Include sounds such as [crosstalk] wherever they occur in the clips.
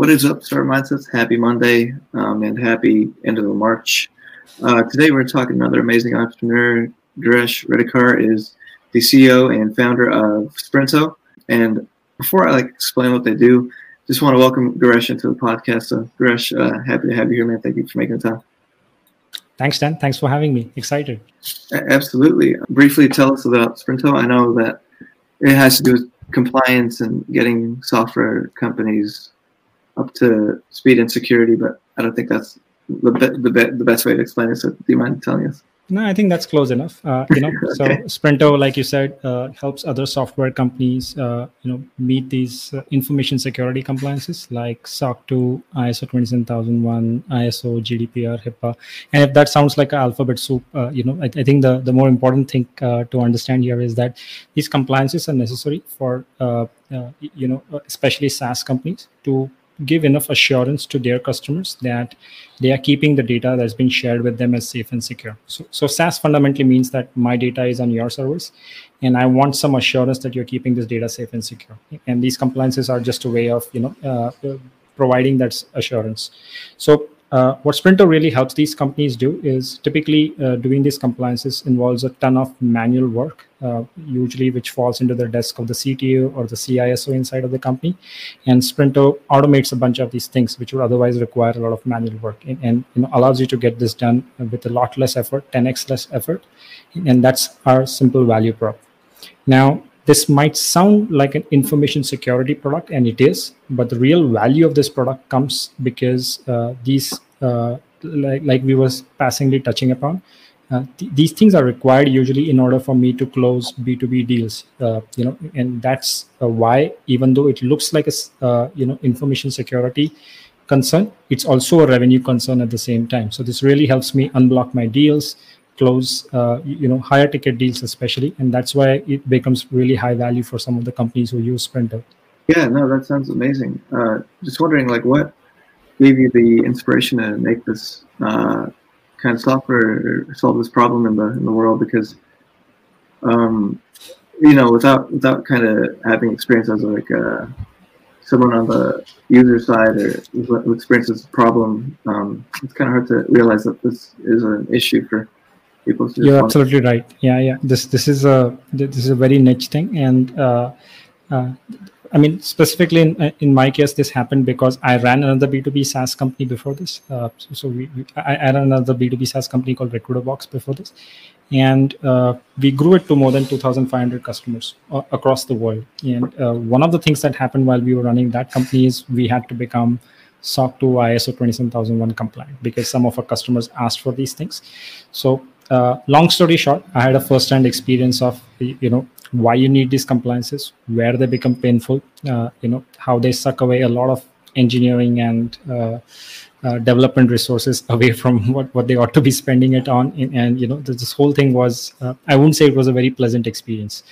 What is up, Start Mindsets? Happy Monday um, and happy end of the March. Uh, today we're talking to another amazing entrepreneur. Girish Redekar is the CEO and founder of Sprinto. And before I like explain what they do, just want to welcome Girish into the podcast. So Girish, uh, happy to have you here, man. Thank you for making the time. Thanks, Dan. Thanks for having me. Excited. Absolutely. Briefly tell us about Sprinto. I know that it has to do with compliance and getting software companies up to speed and security, but I don't think that's the be- the, be- the best way to explain it. So, do you mind telling us? No, I think that's close enough. Uh, you know, [laughs] okay. so Sprinto, like you said, uh, helps other software companies, uh, you know, meet these uh, information security compliances like SOC 2, ISO 27001, ISO, GDPR, HIPAA. And if that sounds like an alphabet soup, uh, you know, I, I, think the, the more important thing uh, to understand here is that these compliances are necessary for, you know, especially SaaS companies to give enough assurance to their customers that they are keeping the data that's been shared with them as safe and secure. So, so SaaS fundamentally means that my data is on your servers, and I want some assurance that you're keeping this data safe and secure. And these compliances are just a way of you know uh, providing that assurance. So uh, what Sprinto really helps these companies do is typically uh, doing these compliances involves a ton of manual work, uh, usually which falls into the desk of the CTO or the CISO inside of the company. And Sprinto automates a bunch of these things, which would otherwise require a lot of manual work, and, and you know, allows you to get this done with a lot less effort, 10x less effort, and that's our simple value prop. Now, this might sound like an information security product and it is but the real value of this product comes because uh, these uh, like, like we was passingly touching upon uh, th- these things are required usually in order for me to close b2b deals uh, you know and that's uh, why even though it looks like a uh, you know information security concern it's also a revenue concern at the same time. So this really helps me unblock my deals close uh, you know higher ticket deals especially and that's why it becomes really high value for some of the companies who use Sprinto. Yeah no that sounds amazing. Uh, just wondering like what gave you the inspiration to make this uh, kind of software solve this problem in the in the world? Because um, you know without without kind of having experience as like uh, someone on the user side or who experiences the problem, um, it's kind of hard to realize that this is an issue for people you're absolutely right yeah yeah this this is a this is a very niche thing and uh, uh, I mean, specifically in, uh, in my case, this happened because I ran another B2B SaaS company before this. Uh, so, so we, we, I, I, ran another B2B SaaS company called Recruiterbox before this. And uh, we grew it to more than 2,500 customers uh, across the world. And uh, one of the things that happened while we were running that company is we had to become SOC 2 ISO 27001 compliant because some of our customers asked for these things. So uh, long story short, I had a first-hand experience of you know why you need these compliances, where they become painful, uh, you know how they suck away a lot of engineering and uh, uh development resources [laughs] away from what, what they ought to be spending it on. And, and you know this whole thing was uh, I wouldn't say it was a very pleasant experience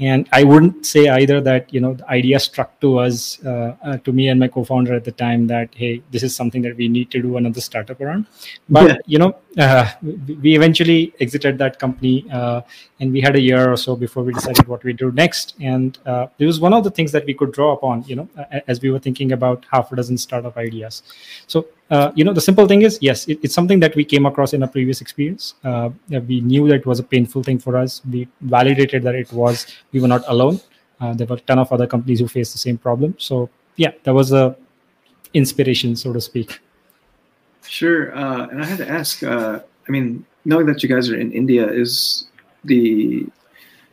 and i wouldn't say either that you know the idea struck to us uh, uh, to me and my co-founder at the time that hey this is something that we need to do another startup around. But yeah. you know uh, we eventually exited that company uh, and we had a year or so before we decided what we do next. And uh, it was one of the things that we could draw upon you know as we were thinking about half a dozen startup ideas. So uh, you know the simple thing is yes it, it's something that we came across in a previous experience. Uh, we knew that it was a painful thing for us. We validated that it was we were not alone. Uh, there were a ton of other companies who faced the same problem. So yeah that was a inspiration so to speak. Sure uh, and i had to ask uh, i mean knowing that you guys are in india is the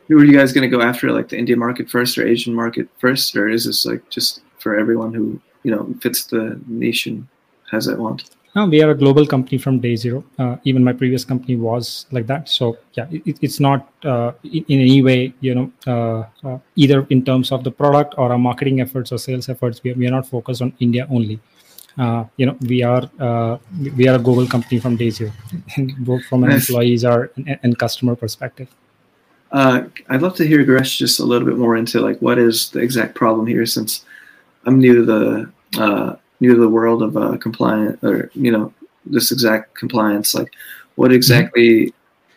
who are you guys going to go after? Like the indian market first or asian market first? Or is this like just for everyone who you know fits the nation as I want. No, we are a global company from day zero. Uh, even my previous company was like that. So yeah, it, it's not uh, in, in, any way, you know, uh, uh, either in terms of the product or our marketing efforts or sales efforts. We are, we are not focused on India only. Uh, you know, we are uh, we are a global company from day zero, [laughs] both from an nice. employees or and, and customer perspective. I'd love to hear Gresh just a little bit more into like what is the exact problem here, since I'm new to the new to the world of uh, compliant or you know this exact compliance like what exactly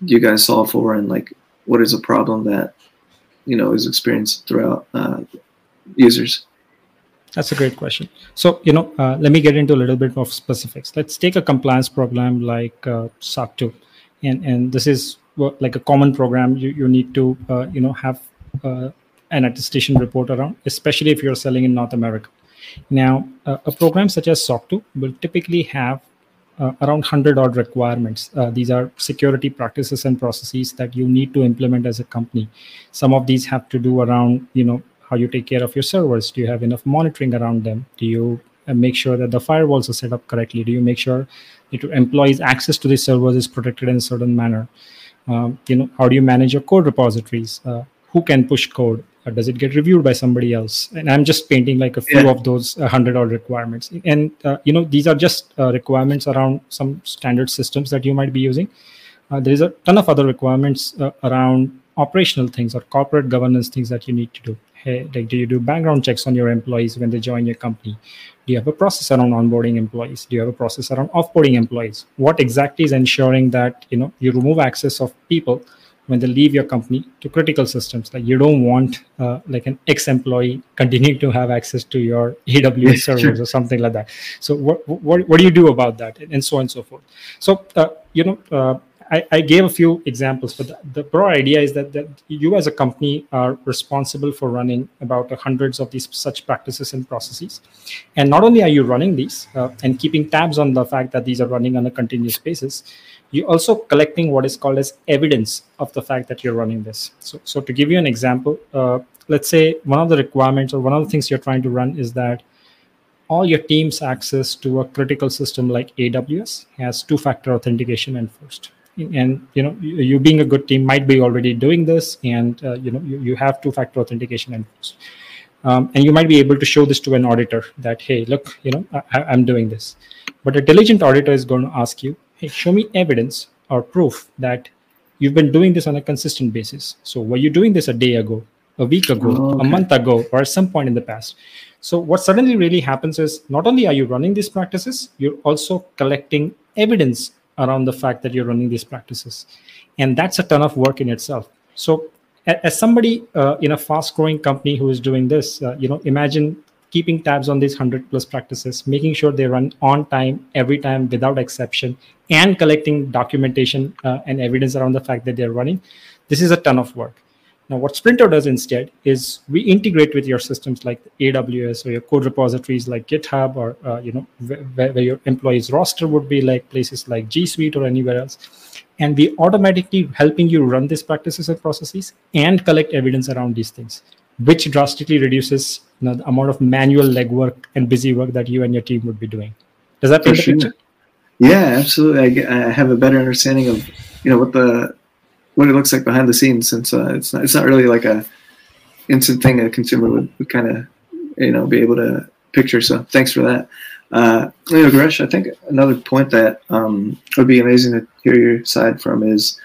do you guys solve for and like what is a problem that you know is experienced throughout uh, users That's a great question. So, you know, uh, let me get into a little bit of specifics. Let's take a compliance program like uh, SOC 2. And, and this is like a common program you, you need to, uh, you know, have uh, an attestation report around, especially if you're selling in North America. Now, uh, a program such as SOC 2 will typically have uh, around 100 odd requirements. Uh, these are security practices and processes that you need to implement as a company. Some of these have to do around, you know, how you take care of your servers. Do you have enough monitoring around them? Do you uh, make sure that the firewalls are set up correctly? Do you make sure that your employees' access to the servers is protected in a certain manner? Um, you know, how do you manage your code repositories? Uh, who can push code? Or does it get reviewed by somebody else? And i'm just painting like a few yeah. of those 100 odd requirements. And uh, you know these are just uh, requirements around some standard systems that you might be using. Uh, there is a ton of other requirements uh, around operational things or corporate governance things that you need to do. Hey like do you do background checks on your employees when they join your company? Do you have a process around onboarding employees? Do you have a process around offboarding employees? What exactly is ensuring that you know you remove access of people when they leave your company to critical systems like you don't want uh, like an ex-employee continuing to have access to your [laughs] aws servers or something like that. So what, what, what do you do about that? And so on and so forth. So uh, you know uh, I, I, gave a few examples but the, the broad idea is that, that you as a company are responsible for running about hundreds of these such practices and processes and not only are you running these uh, and keeping tabs on the fact that these are running on a continuous basis you're also collecting what is called as evidence of the fact that you're running this. So, so to give you an example, uh, let's say one of the requirements or one of the things you're trying to run is that all your team's access to a critical system like AWS has two-factor authentication enforced. And you know, you, you, being a good team might be already doing this, and uh, you know, you, you have two-factor authentication enforced. Um, and you might be able to show this to an auditor that hey look you know I, i'm doing this but a diligent auditor is going to ask you hey, show me evidence or proof that you've been doing this on a consistent basis. So were you doing this a day ago, a week ago, oh, okay. a month ago, or at some point in the past? So what suddenly really happens is not only are you running these practices, you're also collecting evidence around the fact that you're running these practices. And that's a ton of work in itself. So as somebody uh, in a fast growing company who is doing this, uh, you know, imagine keeping tabs on these 100 plus practices, making sure they run on time, every time, without exception, and collecting documentation uh, and evidence around the fact that they're running. This is a ton of work. Now, what Sprinto does instead is we integrate with your systems like AWS or your code repositories like GitHub or uh, you know where, where, your employees roster would be like places like G Suite or anywhere else, and we automatically helping you run these practices and processes and collect evidence around these things which drastically reduces you know, the amount of manual legwork and busy work that you and your team would be doing. Does that paint sure. Yeah, absolutely. I, I, have a better understanding of you know what the what it looks like behind the scenes, since uh, it's not it's not really like a instant thing a consumer would, would kind of you know be able to picture. So thanks for that. Uh, know, Garesh, I think another point that um, would be amazing to hear your side from is,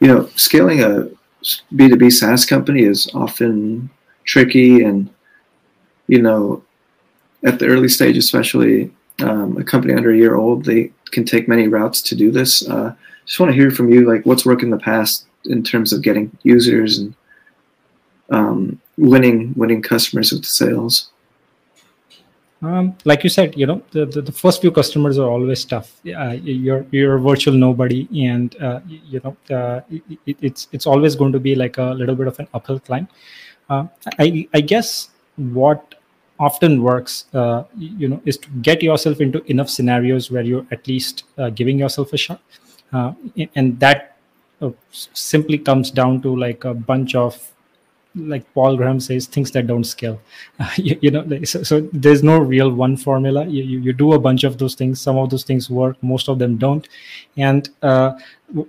you know, scaling a B2B SaaS company is often tricky and you know at the early stage especially um, a company under a year old they can take many routes to do this uh, just want to hear from you like what's worked in the past in terms of getting users and um, winning winning customers with the sales um, like you said, you know, the, the, the, first few customers are always tough. Uh, you're you're a virtual nobody, and uh, you know, uh, it, it's it's always going to be like a little bit of an uphill climb. Uh, I I guess what often works, uh, you know, is to get yourself into enough scenarios where you're at least uh, giving yourself a shot, and that simply comes down to like a bunch of like Paul Graham says, things that don't scale. Uh, [laughs] you, you, know, so, so, there's no real one formula. You, you, you, do a bunch of those things. Some of those things work, most of them don't. And uh,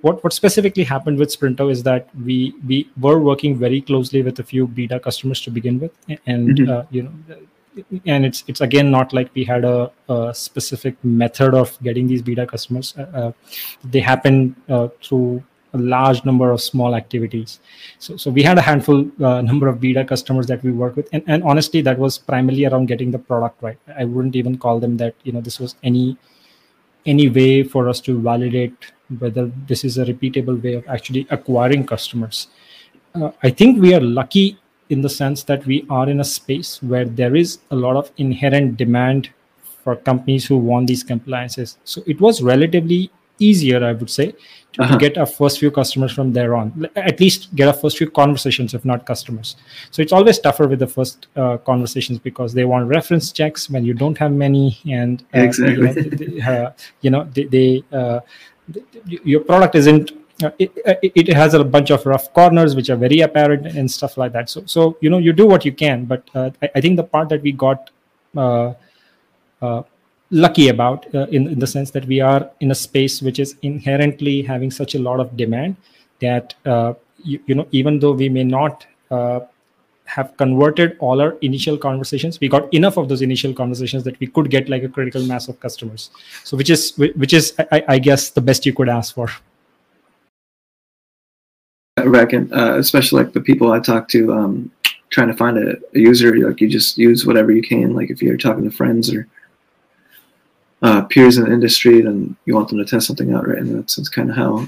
what what specifically happened with Sprinto is that we we were working very closely with a few beta customers to begin with, and mm-hmm. uh, you know. And it's it's again not like we had a, a specific method of getting these beta customers. Uh, uh, they happen uh, through a large number of small activities. So, so we had a handful uh, number of beta customers that we work with, and, and honestly, that was primarily around getting the product right. I wouldn't even call them that. You know, this was any any way for us to validate whether this is a repeatable way of actually acquiring customers. Uh, I think we are lucky in the sense that we are in a space where there is a lot of inherent demand for companies who want these compliances. So it was relatively easier, I would say, to, uh-huh. get our first few customers from there on. At least get our first few conversations, if not customers. So it's always tougher with the first uh, conversations because they want reference checks when you don't have many, and uh, exactly. you know, they, uh, you know, they, they uh, your product isn't it, uh, it, it, has a bunch of rough corners which are very apparent and stuff like that. So so you know you do what you can but uh, I, I, think the part that we got uh, uh, lucky about uh, in, in the sense that we are in a space which is inherently having such a lot of demand that you, you know even though we may not have converted all our initial conversations we got enough of those initial conversations that we could get like a critical mass of customers. So which is which is i, I guess the best you could ask for Reckon, uh, especially like the people I talk to, um, trying to find a, a, user, like you just use whatever you can. Like if you're talking to friends or uh, peers in the industry, then you want them to test something out, right? And that's, that's kind of how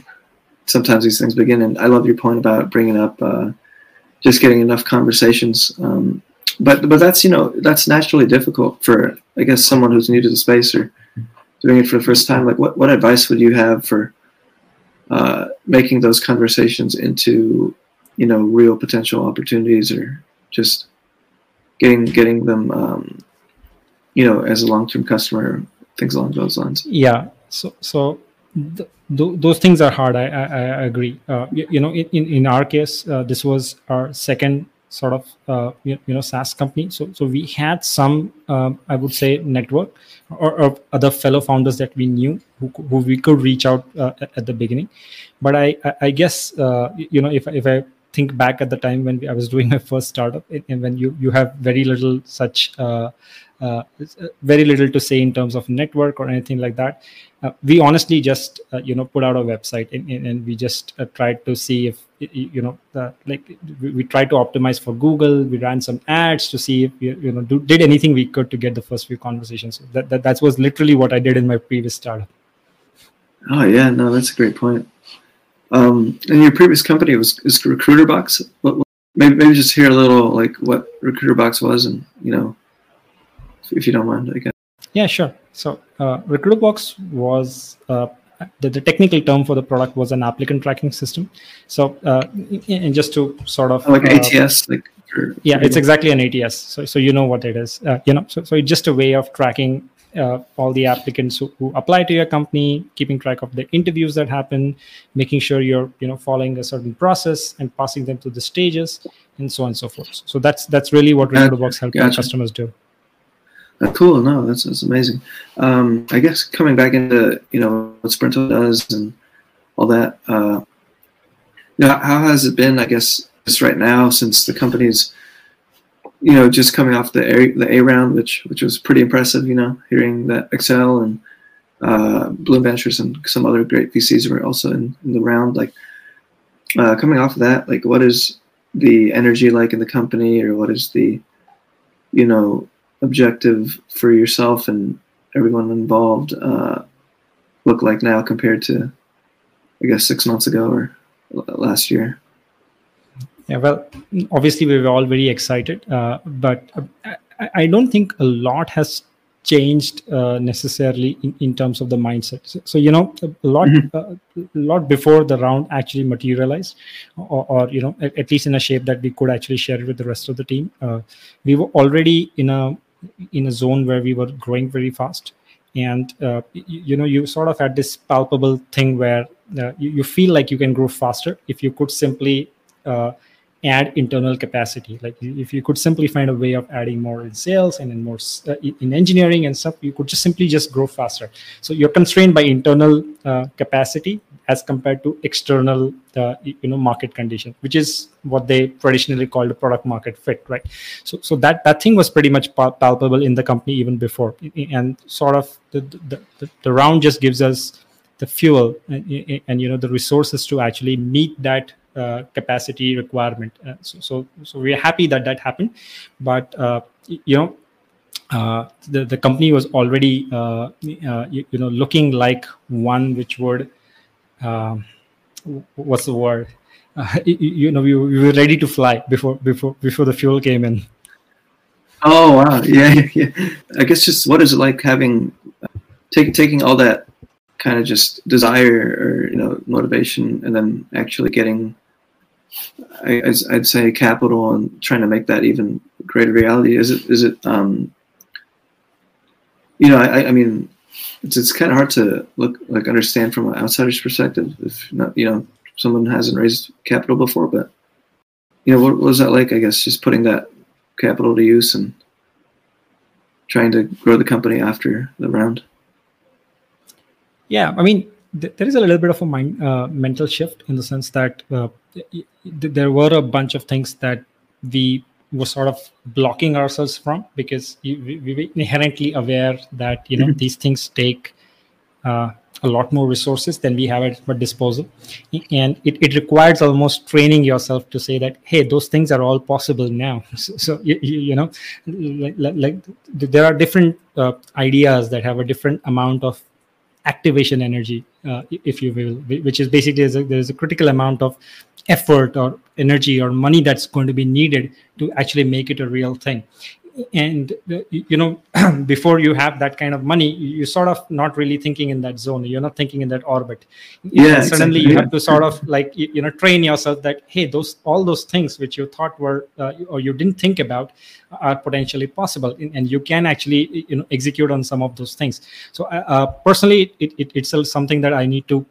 sometimes these things begin. And I love your point about bringing up uh, just getting enough conversations. Um, but but that's you know that's naturally difficult for I guess someone who's new to the space or doing it for the first time. Like what what advice would you have for uh, making those conversations into you know real potential opportunities or just getting getting them um, you know as a long-term customer things along those lines. Yeah. So so th- th- those things are hard. I i, I agree. Uh, you, you, know in, in our case uh, this was our second sort of uh, you, you, know SaaS company. So so we had some um, I would say network or, or, other fellow founders that we knew who, who we could reach out uh, at the beginning. But I I, guess uh, you know if if I think back at the time when I was doing my first startup and when you you have very little such uh, uh, very little to say in terms of network or anything like that. Uh, we honestly just uh, you know put out a website and, and we just uh, tried to see if you know like we, we, tried to optimize for google. We ran some ads to see if you, you know do, did anything we could to get the first few conversations. That, that that was literally what i did in my previous startup. Oh yeah. No that's a great point. Um, and your previous company was is recruiterbox what, what, maybe, maybe just hear a little like what recruiterbox was and you know if you don't mind again yeah sure so uh, Recruiterbox was uh, the, the, technical term for the product was an applicant tracking system. So, uh, and just to sort of like uh, ATS, like for, yeah, it's exactly an ATS. So, so you know what it is. Uh, you know, so so it's just a way of tracking uh, all the applicants who, who, apply to your company, keeping track of the interviews that happen, making sure you're you know following a certain process and passing them through the stages, and so on and so forth. So that's that's really what Recruiterbox helps gotcha. customers do. Uh, cool. No, that's that's amazing. Um, I guess coming back into you know what Sprinto does and all that. Uh, you know, how has it been? I guess just right now since the company's you know just coming off the A, the A round, which which was pretty impressive. You know, hearing that Accel and uh, Blume Ventures and some other great VCs were also in, in the round. Like uh, coming off of that, like what is the energy like in the company, or what is the you know objective for yourself and everyone involved uh, look like now compared to, I guess, six months ago or last year? Yeah, well, obviously we were all very excited, uh, but I, I, don't think a lot has changed uh, necessarily in, in terms of the mindset. So, so you know, a lot, mm-hmm. uh, a lot before the round actually materialized, or, or you know, at, at, least in a shape that we could actually share it with the rest of the team. Uh, we were already in a in a zone where we were growing very fast. And uh, you, you, know you sort of had this palpable thing where uh, you, you, feel like you can grow faster if you could simply uh, add internal capacity. Like if you could simply find a way of adding more in sales and in more uh, in engineering and stuff you could just simply just grow faster. So you're constrained by internal uh, capacity as compared to external uh, you know market condition which is what they traditionally called a product market fit right? So so that that thing was pretty much palpable in the company even before. And sort of the the, the, the round just gives us the fuel and, and, you know the resources to actually meet that uh, capacity requirement. Uh, so, so, so we're happy that that happened, but uh, you know, uh, the the company was already uh, uh, you, you, know looking like one which would um, what's the word uh, you, you, know we, we, were ready to fly before before before the fuel came in. Oh wow, yeah, yeah. I guess just what is it like having take, taking all that kind of just desire or you know motivation, and then actually getting, I, I'd say, capital and trying to make that even greater reality. Is it is it um, you know I, I mean it's it's kind of hard to look like understand from an outsider's perspective if not you know someone hasn't raised capital before but you know what, what was that like i guess just putting that capital to use and trying to grow the company after the round? Yeah i mean th- there is a little bit of a mind uh, mental shift in the sense that uh, there were a bunch of things that we were sort of blocking ourselves from because we, we were inherently aware that you know mm-hmm. these things take uh, a lot more resources than we have at our disposal and it, it requires almost training yourself to say that hey those things are all possible now [laughs] so, so you, you, know like, like, there are different uh, ideas that have a different amount of activation energy uh, if you will which is basically there's a, there's a critical amount of effort or energy or money that's going to be needed to actually make it a real thing. And you know [clears throat] before you have that kind of money you're sort of not really thinking in that zone. You're not thinking in that orbit. Yeah and suddenly exactly. you have to sort of like you know train yourself that hey those all those things which you thought were uh, or you didn't think about are potentially possible. And you can actually you know execute on some of those things. So uh, uh personally it, it, it's something that i need to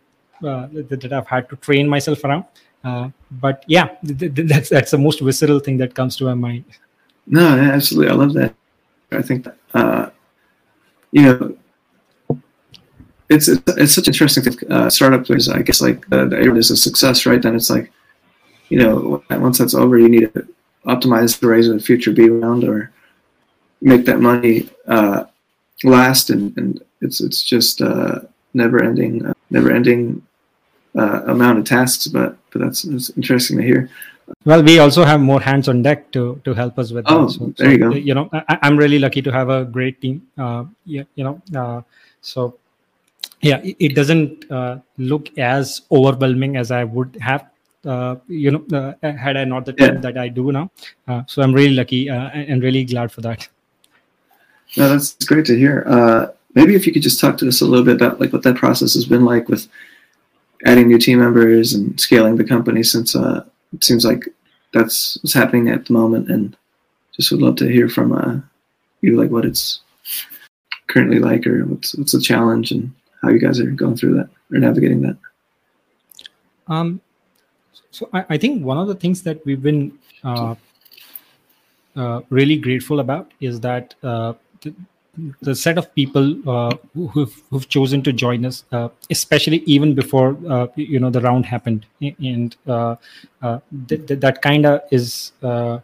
uh, that i've had to train myself around uh, but yeah th- th- that's that's the most visceral thing that comes to my mind no, absolutely. I love that. I think, uh, you know, it's, it's, it's such interesting thing. Uh, startup is, I guess, like uh, the is a success, right? Then it's like, you know, once that's over, you need to optimize to raise a future B round or make that money uh, last, and, and it's it's just uh, never ending, uh, never ending uh, amount of tasks. But but that's, that's interesting to hear. Well, we also have more hands on deck to to help us with oh, that. So, there you go. You know, I, am really lucky to have a great team. Uh, yeah, you know, uh, so yeah, it, it doesn't uh, look as overwhelming as I would have. Uh, you know, uh, had I not the team yeah. that I do now, uh, so I'm really lucky uh, and really glad for that. No, that's great to hear. maybe if you could just talk to us a little bit about like what that process has been like with adding new team members and scaling the company since uh, it seems like that's what's happening at the moment, and just would love to hear from uh, you, like what it's currently like, or what's what's the challenge, and how you guys are going through that or navigating that. Um, so I, I think one of the things that we've been uh, uh, really grateful about is that uh, the set of people uh, who've, who've, chosen to join us, uh, especially even before uh, you know the round happened, and uh, uh, th- th- that kind of is uh,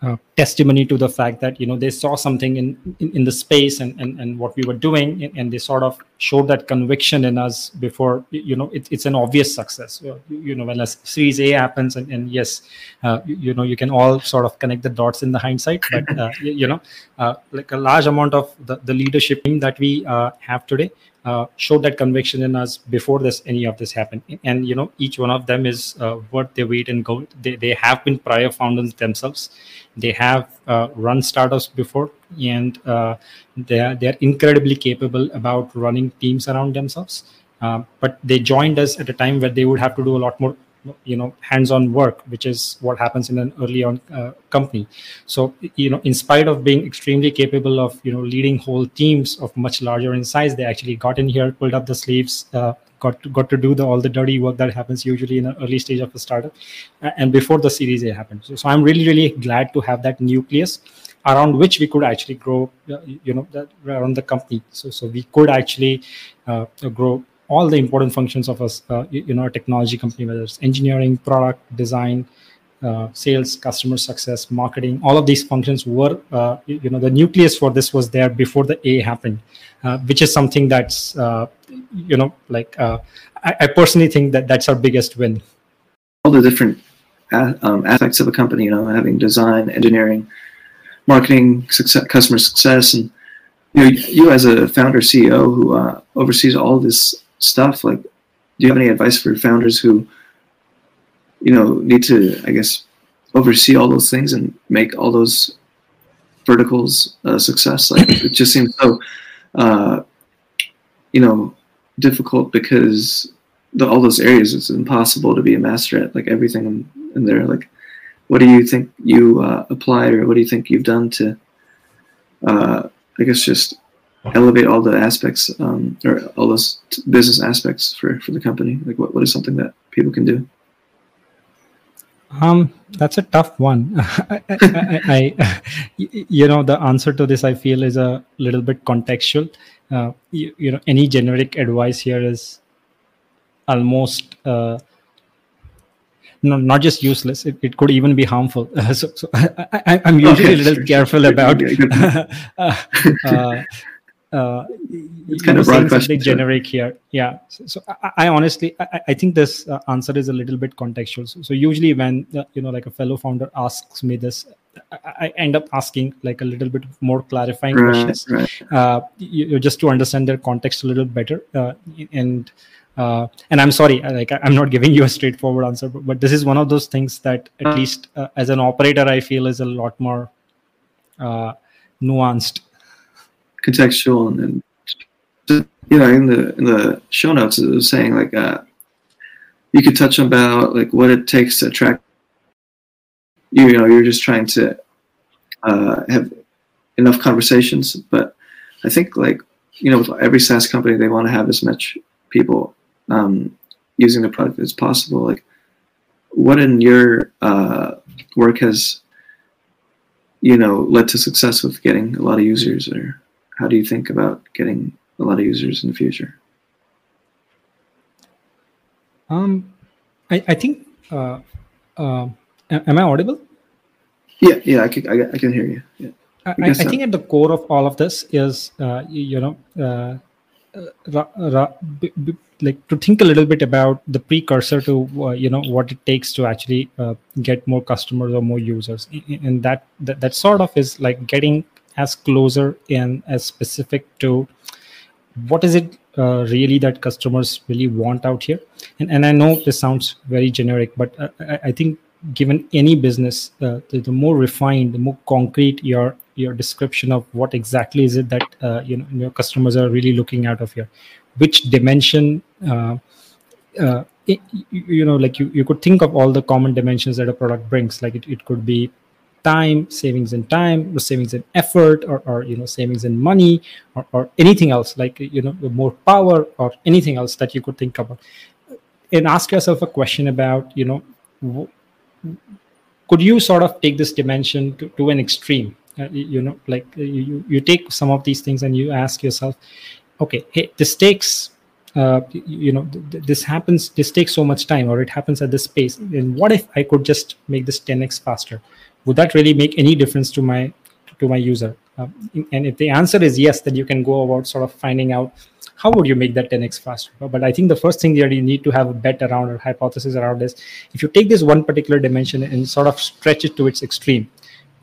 uh, testimony to the fact that you know they saw something in in, in the space and, and and what we were doing and they sort of showed that conviction in us before you know it, it's an obvious success. You know when a series a happens and, and yes uh, you, you, know you can all sort of connect the dots in the hindsight but uh, [laughs] you, you, know uh, like a large amount of the, the leadership team that we uh, have today uh, showed that conviction in us before this any of this happened. And you know each one of them is uh, worth their weight in gold they, they have been prior founders themselves. They have uh, run startups before and uh, they are, they're incredibly capable about running teams around themselves. Uh, but they joined us at a time where they would have to do a lot more you know hands-on work which is what happens in an early on uh, company. So you know in spite of being extremely capable of you know leading whole teams of much larger in size they actually got in here pulled up the sleeves uh, got to, got to do the all the dirty work that happens usually in an early stage of a startup and before the series a happened. So, so i'm really really glad to have that nucleus around which we could actually grow uh, you know that, around the company. So so we could actually uh, grow all the important functions of us, uh, you, know, a technology company, whether it's engineering, product design, uh, sales, customer success, marketing, all of these functions were, uh, you know, the nucleus for this was there before the A happened, uh, which is something that's, uh, you know, like uh, I, I, personally think that that's our biggest win. All the different um, aspects of a company, you know, having design, engineering, marketing, success, customer success, and you know, you as a founder CEO who oversees all this stuff like do you have any advice for founders who you know need to I guess oversee all those things and make all those verticals a success. Like it [coughs] just seems so uh, you know difficult because the, all those areas it's impossible to be a master at like everything in, in there like what do you think you uh, applied or what do you think you've done to uh, i guess just elevate all the aspects um, or all those t- business aspects for, for the company? Like what, what is something that people can do? Um that's a tough one. [laughs] I, I, I, [laughs] you know the answer to this i feel is a little bit contextual. Uh, you, you know any generic advice here is almost uh, no, not just useless. It, it could even be harmful. Uh, [laughs] so, so I, am usually a little careful about uh, uh, it's kind of broad question generic here. Yeah. So, so I, I, honestly I, I think this uh, answer is a little bit contextual. So, so usually when uh, you know like a fellow founder asks me this I, I end up asking like a little bit more clarifying right, questions. right. Uh, you, just to understand their context a little better. Uh, and uh, and i'm sorry like i'm not giving you a straightforward answer but, but this is one of those things that at least uh, as an operator i feel is a lot more uh, nuanced contextual and, and you know in the in the show notes it was saying like uh, you could touch about like what it takes to attract you, you know you're just trying to uh, have enough conversations but i think like you know with every saas company they want to have as much people um, using the product as possible. Like, what in your uh, work has you know led to success with getting a lot of users, or how do you think about getting a lot of users in the future? Um, I, I think. Uh, uh, am I audible? Yeah, yeah, I can, I, I can hear you. Yeah. I, I, I think at the core of all of this is, uh, you, you know, uh, uh, ra, b, b, like to think a little bit about the precursor to uh, you know what it takes to actually uh, get more customers or more users and that, that that sort of is like getting as closer and as specific to what is it uh, really that customers really want out here. And, and i know this sounds very generic but uh, I, I, think given any business uh, the, the, more refined the more concrete your your description of what exactly is it that uh, you know your customers are really looking out of here which dimension uh, uh, it, you know like you, you could think of all the common dimensions that a product brings. Like it, it could be time savings in time or savings in effort or, or you know savings in money or, or anything else like you know more power or anything else that you could think about. And ask yourself a question about you know could you sort of take this dimension to, to an extreme? Uh, you know like you, you take some of these things and you ask yourself okay hey this takes uh, you know th- this happens this takes so much time or it happens at this pace and what if i could just make this 10x faster would that really make any difference to my to my user? Uh, and if the answer is yes then you can go about sort of finding out how would you make that 10x faster. But i think the first thing that you need to have a bet around or hypothesis around is if you take this one particular dimension and sort of stretch it to its extreme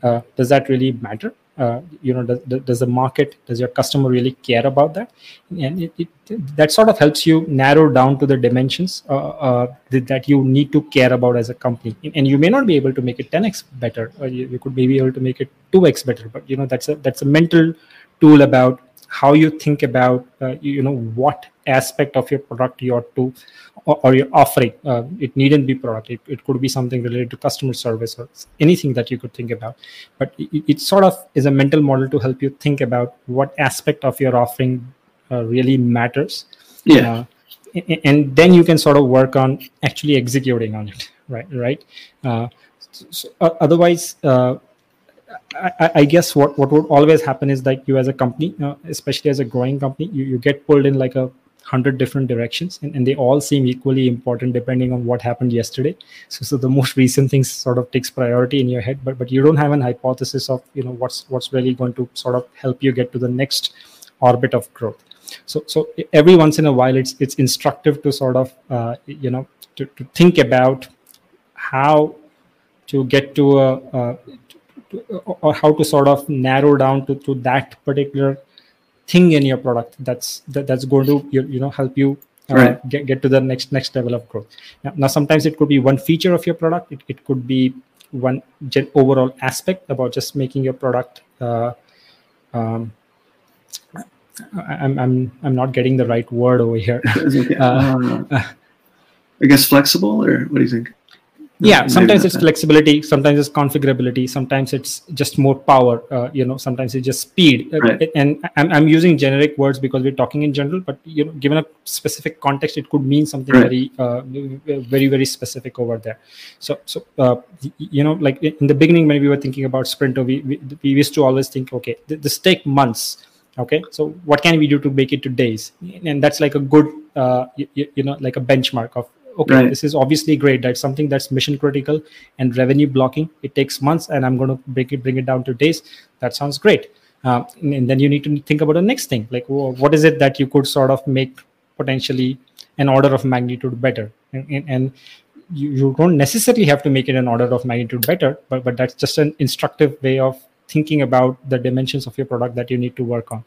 uh, does that really matter uh, you know does, does the market does your customer really care about that? And it, it, that sort of helps you narrow down to the dimensions uh, uh, that you need to care about as a company. And you may not be able to make it 10x better you, you could maybe able to make it 2x better but you know that's a that's a mental tool about how you think about uh, you know what aspect of your product you ought to or, or your offering uh, it needn't be product. It, it could be something related to customer service or anything that you could think about. But it, it sort of is a mental model to help you think about what aspect of your offering uh, really matters. Yeah. Uh, and then you can sort of work on actually executing on it right right? Uh, so, uh, otherwise uh, I, I, guess what, what would always happen is like you as a company, uh, especially as a growing company, you, you get pulled in like a hundred different directions and, and they all seem equally important depending on what happened yesterday. So, so the most recent things sort of takes priority in your head, but but you don't have an hypothesis of you know what's what's really going to sort of help you get to the next orbit of growth. So so every once in a while it's it's instructive to sort of uh, you know to, to think about how to get to a, a or how to sort of narrow down to, to that particular thing in your product that's that, that's going to you, you know help you uh, Right. get, get to the next next level of growth now, now sometimes it could be one feature of your product it, it could be one gen- overall aspect about just making your product uh, um, I'm, I'm i'm not getting the right word over here. [laughs] Uh, uh, I guess flexible, or what do you think? Yeah sometimes it's flexibility sometimes it's configurability sometimes it's just more power uh, you know sometimes it's just speed. Uh, Right. and I'm, I'm using generic words because we're talking in general but you know given a specific context it could mean something Right. very uh, very very specific over there. So so uh, you know like in the beginning when we were thinking about Sprinto we, we, we used to always think okay this take months okay? So what can we do to make it to days? And that's like a good uh, you, you know like a benchmark of okay Right. this is obviously great. That's something that's mission critical and revenue blocking. It takes months and i'm going to bring it bring it down to days. That sounds great. Um, and, and then you need to think about the next thing like wha- what is it that you could sort of make potentially an order of magnitude better? And, and, and you, you don't necessarily have to make it an order of magnitude better but, but that's just an instructive way of thinking about the dimensions of your product that you need to work on.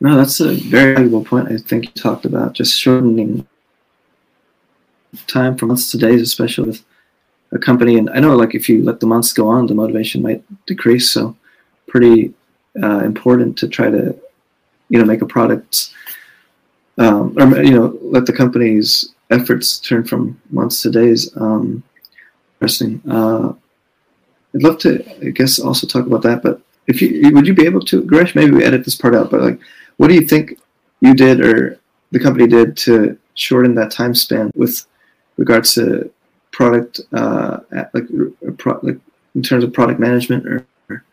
No, that's a very valuable point. I think you talked about just shortening time from months to days, especially with a company. And I know, like, if you let the months go on, the motivation might decrease. So, pretty uh, important to try to, you know, make a product, um, or you know, let the company's efforts turn from months to days. Um, interesting. Uh, I'd love to, I guess, also talk about that. But if you would you be able to, Gresh? Maybe we edit this part out. But like, what do you think you did or the company did to shorten that time span with regards to product, uh, like, pro, like in terms of product management or, or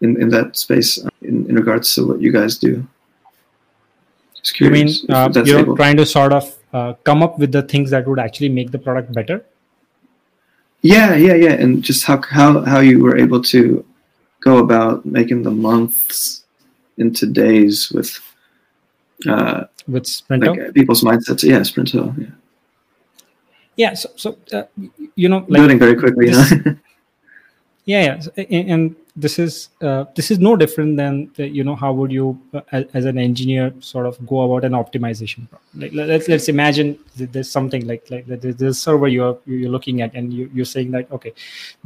in, in that space uh, in, in regards to what you guys do? Just you mean uh, you're able- trying to sort of uh, come up with the things that would actually make the product better Yeah, yeah, yeah, and just how how how you were able to go about making the months into days with uh, with sprinter like people's mindsets. Yeah, Sprinto. Yeah. Yeah so, so uh, you know like Noting very quickly. This- [laughs] yeah yeah So, a- and this is uh, this is no different than the, you know how would you uh, as, as an engineer sort of go about an optimization problem. like let- let's let's imagine that there's something like like there's a server you're you're looking at and you, you're saying that okay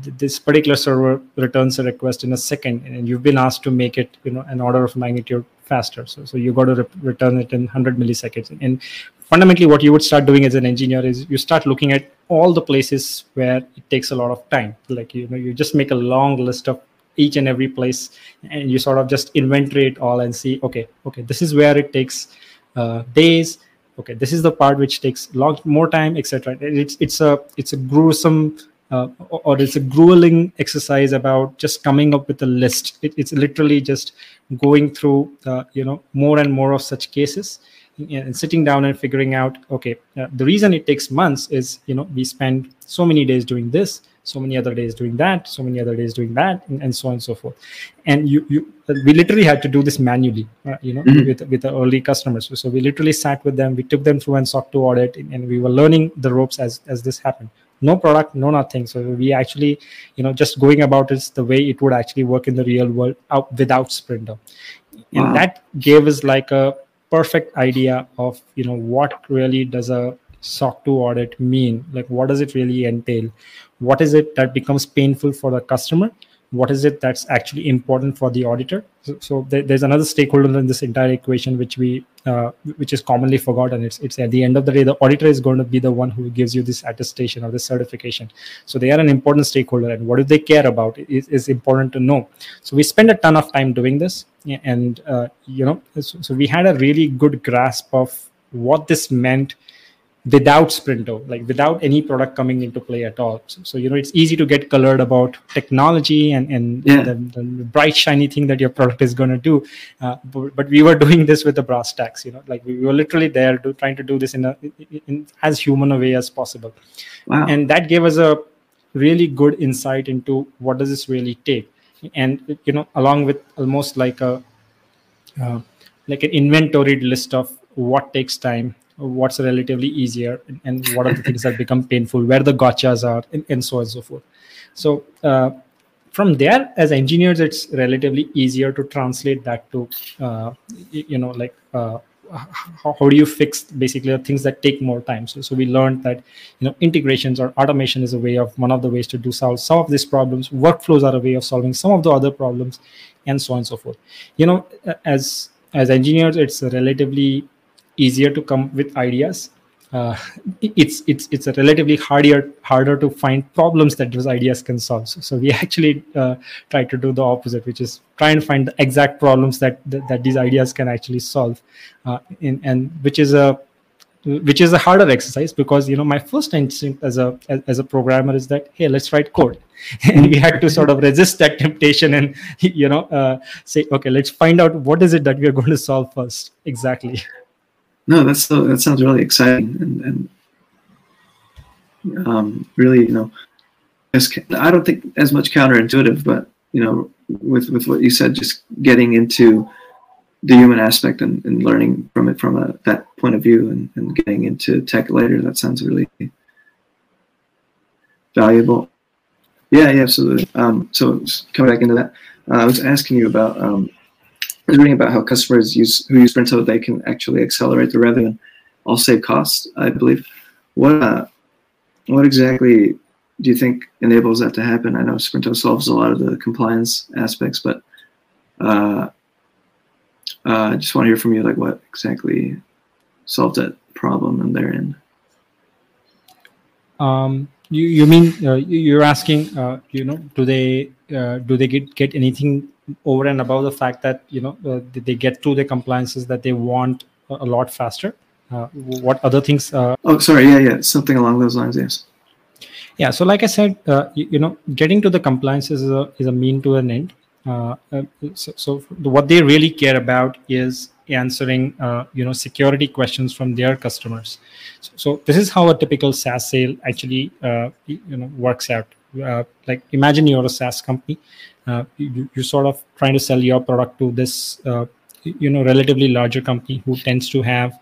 th- this particular server returns a request in a second and you've been asked to make it you know an order of magnitude faster so so you got to re- return it in 100 milliseconds and fundamentally what you would start doing as an engineer is you start looking at all the places where it takes a lot of time. Like you know you just make a long list of each and every place and you sort of just inventory it all and see okay okay this is where it takes uh, days. Okay this is the part which takes long more time etc it's it's a it's a gruesome uh, or it's a grueling exercise about just coming up with a list. It, it's literally just going through uh, you know more and more of such cases and sitting down and figuring out okay uh, the reason it takes months is you know we spend so many days doing this so many other days doing that so many other days doing that and, and so on and so forth. And you you we literally had to do this manually uh, you know Mhm. with with the early customers. So, so we literally sat with them we took them through and soc 2 audit and, and we were learning the ropes as as this happened. No product no nothing. So we actually you know just going about it the way it would actually work in the real world out without Sprinto. Wow. and that gave us like a perfect idea of you know what really does a soc 2 audit mean? Like what does it really entail? What is it that becomes painful for the customer what is it that's actually important for the auditor? So, so there, there's another stakeholder in this entire equation which we uh, which is commonly forgotten. It's it's at the end of the day the auditor is going to be the one who gives you this attestation or this certification. So they are an important stakeholder and what do they care about is, is important to know. So we spend a ton of time doing this and uh, you know so, so we had a really good grasp of what this meant without sprinto like without any product coming into play at all so, so you know it's easy to get colored about technology and and Yeah. the, the bright shiny thing that your product is going to do uh, but, but we were doing this with the brass tacks you know like we were literally there to, trying to do this in a in, in as human a way as possible Wow. and that gave us a really good insight into what does this really take and you know along with almost like a uh, like an inventoried list of what takes time what's relatively easier and, and what are the things that become painful where the gotchas are and, and so on and so forth. So uh, from there as engineers it's relatively easier to translate that to uh, you know like uh, how, how do you fix basically the things that take more time? So, so we learned that you know integrations or automation is a way of one of the ways to do solve some of these problems. Workflows are a way of solving some of the other problems and so on and so forth. You know as as engineers it's relatively easier to come with ideas. Uh, it's it's it's a relatively harder harder to find problems that those ideas can solve. So, so we [laughs] actually uh, try to do the opposite, which is try and find the exact problems that that, that these ideas can actually solve, uh, in, and which is a which is a harder exercise because you know my first instinct as a as, as a programmer is that hey let's write code. [laughs] And we had to sort of resist that temptation and [laughs] you know uh, say okay let's find out what is it that we are going to solve first. Exactly no, that's so, that sounds really exciting and, and um, really, you know, I don't think as much counterintuitive, but you know, with with what you said, just getting into the human aspect and, and learning from it from a, that point of view and, and getting into tech later, that sounds really valuable. Yeah, yeah, absolutely. Um, so coming back into that, uh, I was asking you about um, was reading about how customers use who use Sprinto they can actually accelerate the revenue and all save costs. I believe. What uh, what exactly do you think enables that to happen? I know Sprinto solves a lot of the compliance aspects, but uh, uh, I just want to hear from you, like what exactly solved that problem on their end. Um, you you mean uh, you're asking? Uh, you know, do they uh, do they get get anything over and above the fact that you know uh, they get through the compliances that they want a lot faster. Uh, what other things uh, oh sorry. Yeah yeah. Something along those lines. Yes. Yeah. So like i said uh, you, you, know getting to the compliances is a, is a mean to an end. Uh, uh, so, so, what they really care about is answering you know security questions from their customers. So, so, this is how a typical saas sale actually you know works out. Like imagine you're a saas company uh, you, you're sort of trying to sell your product to this uh, you know relatively larger company who tends to have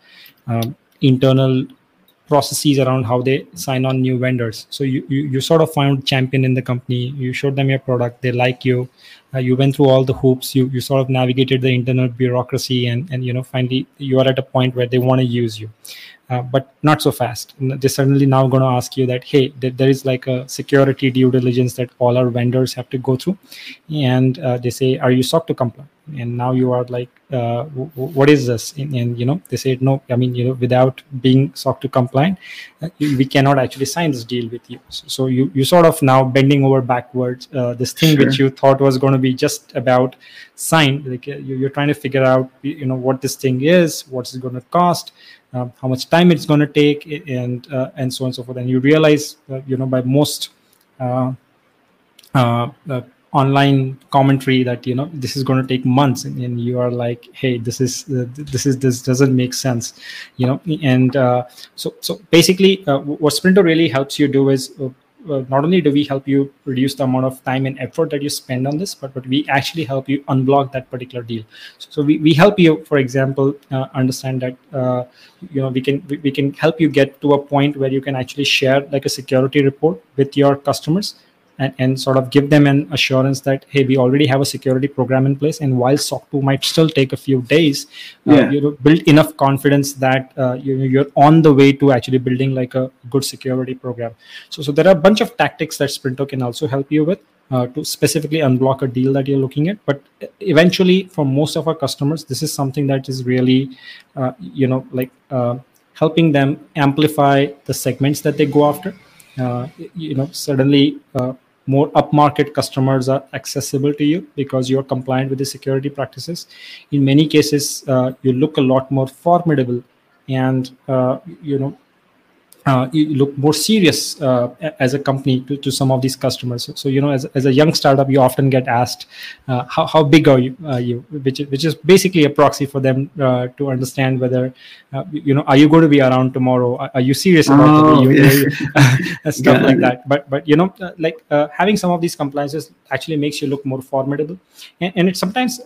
um, internal processes around how they sign on new vendors. So you, you, you sort of found champion in the company. You showed them your product. They like you. Uh, you went through all the hoops. You you sort of navigated the internal bureaucracy and and you know finally you are at a point where they want to use you. Uh, but not so fast. They're suddenly now going to ask you that, hey, there is like a security due diligence that all our vendors have to go through, and uh, they say, are you SOC 2 compliant? And now you are like, uh, w- what is this? And, and, you know, they said no. I mean, you know, without being SOC 2 compliant, uh, we cannot actually sign this deal with you. So, so you you sort of now bending over backwards. Uh, this thing sure. which you thought was going to be just about signed, like you're trying to figure out, you know, what this thing is, what's it going to cost um, how much time it's going to take, and uh, and so on and so forth. And you realize, uh, you know, by most uh, uh, uh, online commentary that you know this is going to take months, and, and you are like, hey, this is this is this doesn't make sense, you know. And so so basically, what sprinto really helps you do is uh, not only do we help you reduce the amount of time and effort that you spend on this, but, but we actually help you unblock that particular deal. So, so we, we help you, for example, uh, understand that uh, you know we can we, we can help you get to a point where you can actually share like a security report with your customers and, and sort of give them an assurance that hey we already have a security program in place. And while soc 2 might still take a few days uh, you know build enough confidence that uh, you, you're on the way to actually building like a good security program. So so there are a bunch of tactics that sprinto can also help you with uh, to specifically unblock a deal that you're looking at. But eventually for most of our customers this is something that is really uh, you know like uh, helping them amplify the segments that they go after. Uh, you know suddenly uh, more upmarket customers are accessible to you because you're compliant with the security practices. In many cases, uh, you look a lot more formidable, and uh, you know uh, you look more serious uh, as a company to, to some of these customers. So, so, you know, as, as a young startup, you often get asked, uh, how, how big are you, uh, you? Which, which is basically a proxy for them uh, to understand whether, uh, you know, are you going to be around tomorrow? Are, are you serious about oh, the yeah. [laughs] stuff like that? But, but you know, like having some of these compliances actually makes you look more formidable. And, and it's sometimes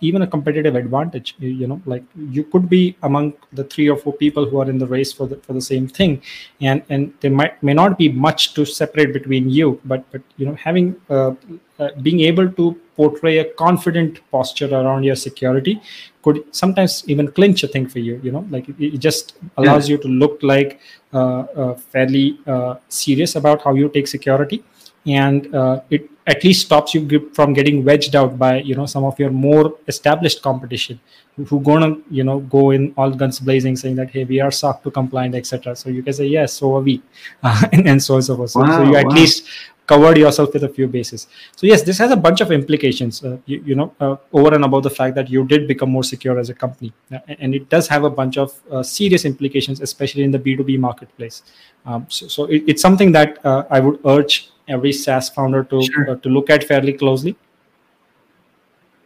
even a competitive advantage, you know, like you could be among the three or four people who are in the race for the, for the same thing and and there might may not be much to separate between you but but you know having uh, uh, being able to portray a confident posture around your security could sometimes even clinch a thing for you you know like it, it just allows yeah. you to look like uh, uh, fairly uh, serious about how you take security and uh, it at least stops you from getting wedged out by you know some of your more established competition who gonna you know go in all guns blazing saying that hey we are SOC 2 compliant etc so you can say yes so are we. Uh, [laughs] and, and, so on so forth. So, wow, so you at wow. least covered yourself with a few bases so yes this has a bunch of implications uh, you, you, know uh, over and above the fact that you did become more secure as a company and it does have a bunch of uh, serious implications especially in the b2b marketplace um, so, so it, it's something that uh, i would urge every SaaS founder to sure. uh, to look at fairly closely?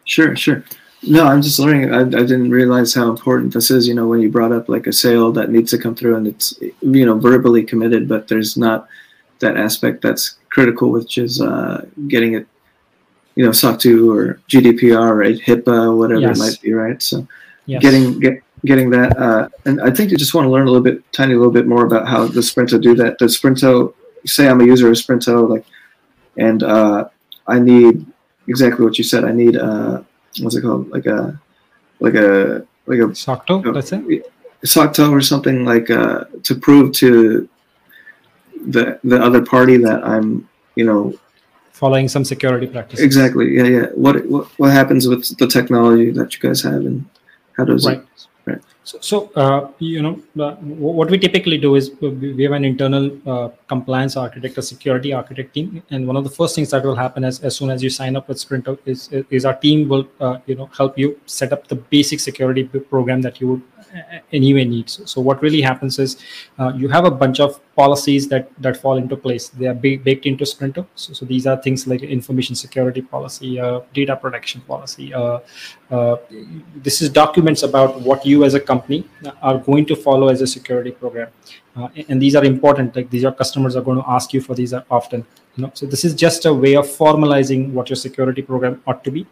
Sure, sure. No, I'm just learning. I, I didn't realize how important this is. You know, when you brought up like a sale that needs to come through and it's you know verbally committed, but there's not that aspect that's critical, which is uh, getting it, you know, SOC 2 or GDPR or HIPAA, whatever yes. it might be, right? So, yes. getting get getting that, uh, and I think you just want to learn a little bit, tiny little bit more about how the Sprinto do that. Does Sprinto say I'm a user of Sprinto, like, and uh, I need exactly what you said. I need uh, what's it called? Like a like a like a SOC 2. You know, that's it. SOC 2 or something like uh, to prove to the the other party that I'm, you know, following some security practices. Exactly. Yeah, yeah. What what what happens with the technology that you guys have, and how does right. it? Right. So, so uh, you know, uh, what we typically do is we have an internal uh, compliance architect, a security architect team, and one of the first things that will happen as, as soon as you sign up with Sprinto is is our team will uh, you know help you set up the basic security program that you would anyway needs. So what really happens is uh, you have a bunch of policies that that fall into place. They are baked into Sprinto. So, so these are things like information security policy, uh, data protection policy. Uh, this is documents about what you as a company are going to follow as a security program, uh, and these are important. Like these are customers are going to ask you for these often. You know, so this is just a way of formalizing what your security program ought to be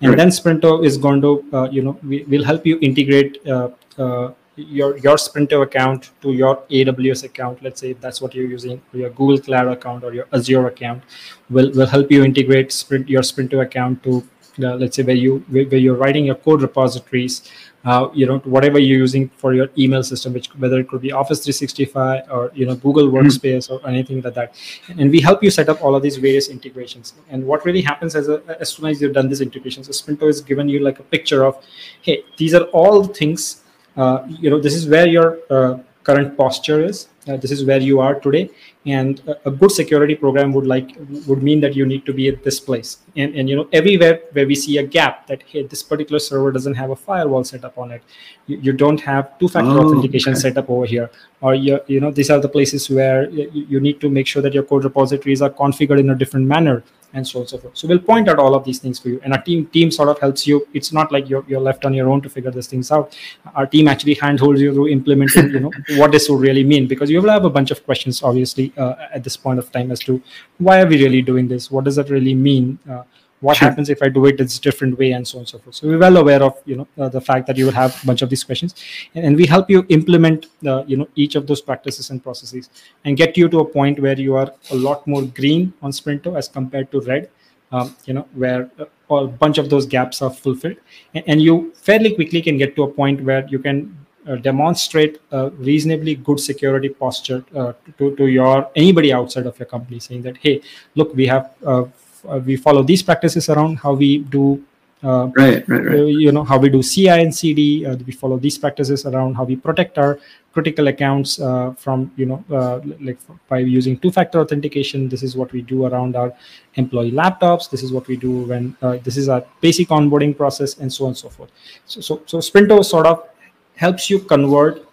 and right. then sprinto is going to uh, you know we, will help you integrate uh, uh, your your sprinto account to your aws account let's say that's what you're using your google cloud account or your azure account will will help you integrate sprint your sprinto account to uh, let's say where you where, where you're writing your code repositories uh, you know whatever you're using for your email system which whether it could be office 365 or you know google hmm. workspace mm-hmm. or anything like that and we help you set up all of these various integrations and what really happens as, a, as soon as you've done these integrations so sprinto is given you like a picture of hey these are all the things uh, you know this is where your uh, current posture is uh, this is where you are today and a, a, good security program would like would mean that you need to be at this place. And and you know everywhere where we see a gap that hey this particular server doesn't have a firewall set up on it you, you don't have two factor oh, authentication okay. set up over here. Or you, you know these are the places where you, you need to make sure that your code repositories are configured in a different manner and so on and so forth. So we'll point out all of these things for you, and our team team sort of helps you. It's not like you're you're left on your own to figure these things out. Our team actually handholds you through implementing, you know, [laughs] what this would really mean, because you will have a bunch of questions, obviously, uh, at this point of time as to why are we really doing this? What does that really mean? Uh, what sure. happens if i do it this different way and so on and so forth? So we're well aware of you know uh, the fact that you will have a bunch of these questions. And, and we help you implement the you know each of those practices and processes and get you to a point where you are a lot more green on sprinto as compared to red um, you know where a bunch of those gaps are fulfilled. And, and, you fairly quickly can get to a point where you can uh, demonstrate a reasonably good security posture uh, to, to your anybody outside of your company saying that hey look we have uh, uh, we follow these practices around how we do uh, right, right, right. Uh, you know how we do CI and CD. Uh, we follow these practices around how we protect our critical accounts uh, from you know uh, like by using two-factor authentication. This is what we do around our employee laptops. This is what we do when this is our basic onboarding process, and so on and so forth. So, so, so Sprinto sort of helps you convert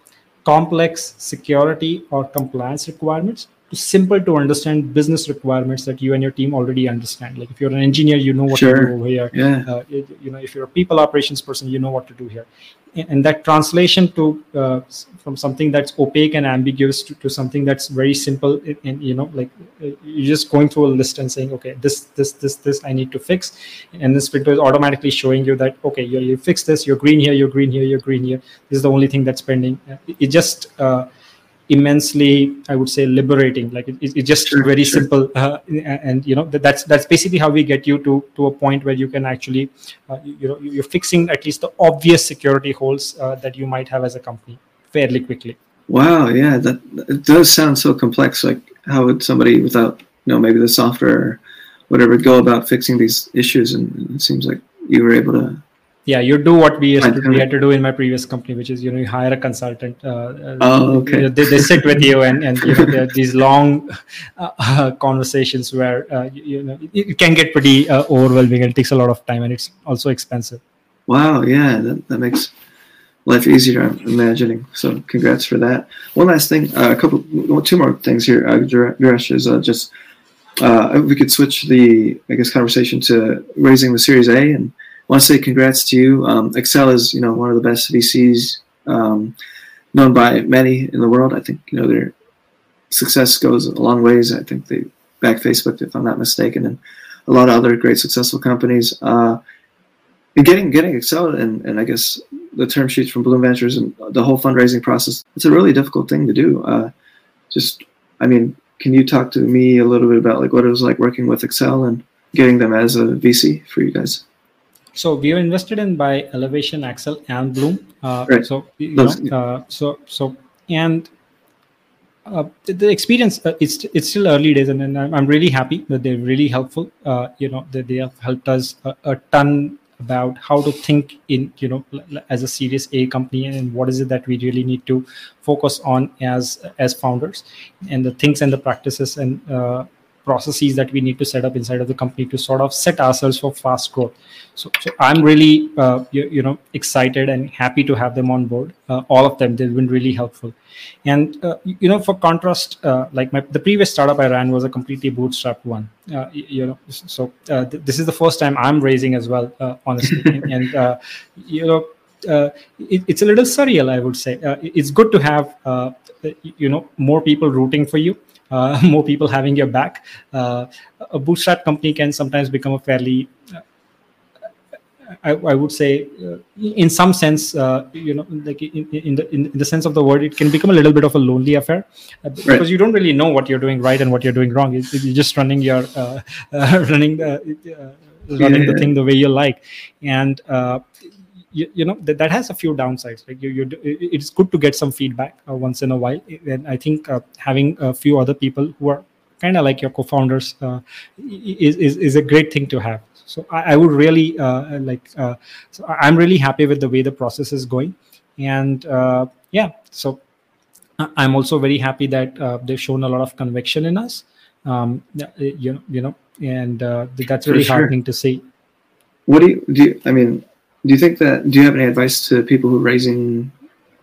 complex security or compliance requirements simple to understand business requirements that you and your team already understand. Like if you're an engineer, you know what sure. to do over here. Yeah. Uh, you know, if you're a people operations person, you know what to do here. And, and that translation to uh, from something that's opaque and ambiguous to, to something that's very simple, and you know, like uh, you're just going through a list and saying, okay, this, this, this, this, I need to fix, and this Sprinto is automatically showing you that okay, you, you fix this, you're green here, you're green here, you're green here. This is the only thing that's pending. It just uh, immensely i would say liberating. Like it, it's just sure, very sure. simple uh, and you know that's that's basically how we get you to to a point where you can actually uh, you, you, know you're fixing at least the obvious security holes uh, that you might have as a company fairly quickly. Wow yeah that it does sound so complex like how would somebody without you know maybe the software or whatever go about fixing these issues? And it seems like you were able to yeah you do what we, used to, we had to do in my previous company which is you know you hire a consultant uh, uh oh okay. you know, they, they sit with you and and you know there are these long [laughs] uh, conversations where uh, you, you, know it, can get pretty uh, overwhelming and it takes a lot of time and it's also expensive. Wow yeah that, that makes life easier i'm imagining. So congrats for that. One last thing uh, a couple two more things here uh, Girish, is just uh, we could switch the I guess conversation to raising the Series A and want to say congrats to you. Um, Accel is, you know, one of the best VCs um, known by many in the world. I think, you know, their success goes a long ways. I think they back Facebook, if I'm not mistaken, and a lot of other great successful companies. Uh, and getting getting Accel and, and I guess the term sheets from Blume Ventures and the whole fundraising process, it's a really difficult thing to do. Uh, just, I mean, can you talk to me a little bit about like what it was like working with Accel and getting them as a VC for you guys? So we are invested in by Elevation, Accel, and Blume. Uh, right. So you know, uh, so so and uh, the, the, experience uh, it's it's still early days, and, and I'm really happy that they're really helpful. Uh, you know that they have helped us a, a, ton about how to think in you know as a Series A company and what is it that we really need to focus on as as founders, and the things and the practices and uh, processes that we need to set up inside of the company to sort of set ourselves for fast growth. So, so I'm really, uh, you, you, know, excited and happy to have them on board. Uh, all of them, they've been really helpful. And uh, you know, for contrast, uh, like my the previous startup I ran was a completely bootstrapped one. Uh, you know, so uh, th- this is the first time I'm raising as well, honestly. [laughs] and, and you know, it, it's a little surreal, I would say. it's good to have, you know, more people rooting for you uh, [laughs] more people having your back. Uh, a bootstrap company can sometimes become a fairly uh, I, I, would say, uh, in some sense, uh, you know, like in, in the in, the sense of the word, it can become a little bit of a lonely affair because right. you don't really know what you're doing right and what you're doing wrong. You're, just running your [laughs] running the running yeah. the thing the way you like, and you, you know that, that has a few downsides. Like you, you it's good to get some feedback uh, once in a while. And i think uh, having a few other people who are kind of like your co-founders uh, is, is is a great thing to have. So i, I would really uh, like uh, so i'm really happy with the way the process is going. And uh, yeah so i'm also very happy that they've shown a lot of conviction in us. Um, you know you know and that's really sure. heartening to see what do you do you, i mean do you think that? Do you have any advice to people who are raising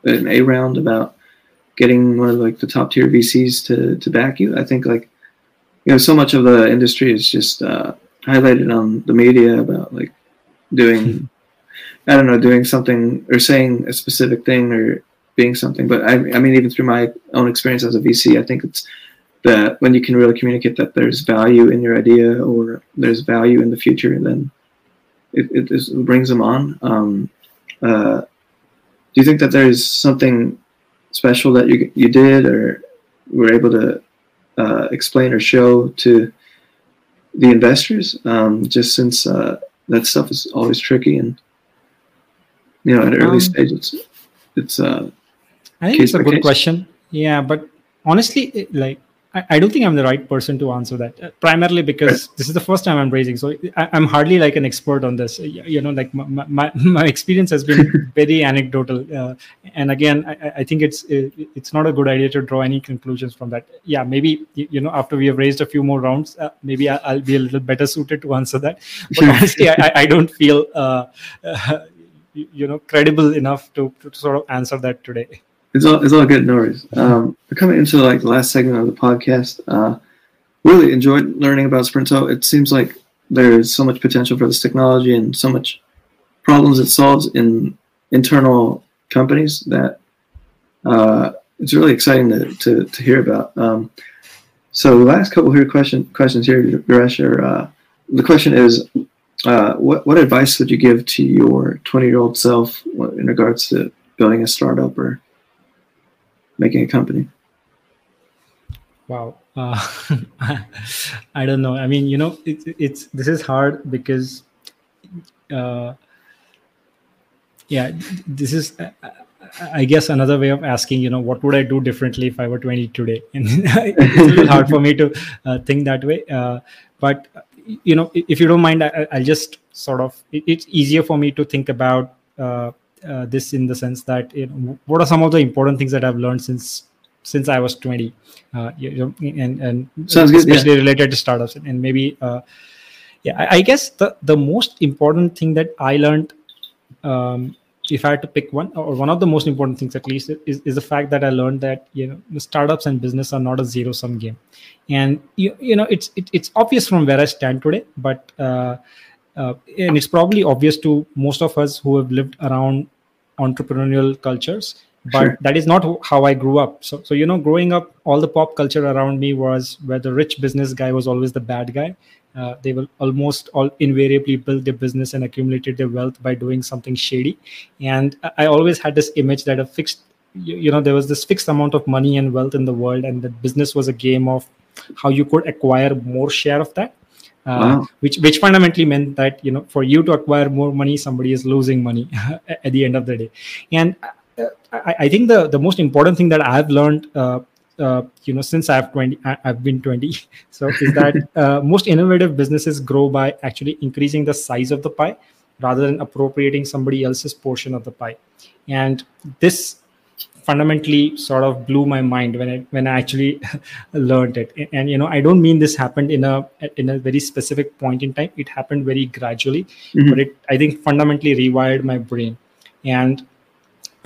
an A round about getting one of like the top tier VCs to to back you? I think like you know so much of the industry is just uh, highlighted on the media about like doing I don't know doing something or saying a specific thing or being something. But I I mean even through my own experience as a VC, I think it's that when you can really communicate that there's value in your idea or there's value in the future, then it, it, it brings them on. Um, uh, do you think that there's something special that you you did or were able to uh, explain or show to the investors? Um, just since uh, that stuff is always tricky and you know at early um, stage it's it's uh, I think it's a good case. question. Yeah, but honestly, it, like I, don't think I'm the right person to answer that. Uh, primarily because this is the first time I'm raising, so I, am hardly like an expert on this. You know, like my my, my [laughs] experience has been [laughs] very anecdotal, uh, and again, I, I think it's it's not a good idea to draw any conclusions from that. Yeah, maybe you know after we have raised a few more rounds, uh, maybe I'll be a little better suited to answer that. But honestly, I, I don't feel uh, [laughs] you know credible enough to, to sort of answer that today. It's all it's all good, no worries. Um, we're coming into like the last segment of the podcast. Uh, really enjoyed learning about Sprinto. It seems like there's so much potential for this technology and so much problems it solves in internal companies that uh, it's really exciting to, to, to hear about. Um, so the last couple here question questions here, Girish, are, uh, the question is, uh, what what advice would you give to your 20 year old self in regards to building a startup or making a company? Wow. Uh, [laughs] I don't know. I mean, you know, it, it's this is hard because, uh, yeah, this is, uh, I guess, another way of asking. You know, what would I do differently if I were 20 today? [laughs] And it's a little hard for me to uh, think that way. Uh, but you know, if you don't mind, I, will just sort of. It, it's easier for me to think about uh, this in the sense that you know, what are some of the important things that I've learned since since I was 20, uh, you know, and and Sounds especially good, yeah. related to startups, and maybe uh, yeah, I, I, guess the the most important thing that I learned, um, if I had to pick one, or one of the most important things at least, is, is the fact that I learned that you know startups and business are not a zero sum game, and you you know it's it, it's obvious from where I stand today, but uh, uh, and it's probably obvious to most of us who have lived around entrepreneurial cultures but sure. that is not how i grew up. So so you know growing up all the pop culture around me was where the rich business guy was always the bad guy. Uh, they will almost all invariably build their business and accumulated their wealth by doing something shady. And i always had this image that a fixed you, you know there was this fixed amount of money and wealth in the world and that business was a game of how you could acquire more share of that wow. which which fundamentally meant that you know for you to acquire more money somebody is losing money [laughs] at the end of the day and I, I, think the the most important thing that I've learned, uh, uh, you know, since I've twenty, I, have been twenty, [laughs] so is that [laughs] uh, most innovative businesses grow by actually increasing the size of the pie rather than appropriating somebody else's portion of the pie, and this fundamentally sort of blew my mind when I when I actually [laughs] learned it. And, and, you know, I don't mean this happened in a in a very specific point in time. It happened very gradually, mm-hmm. but it I think fundamentally rewired my brain. And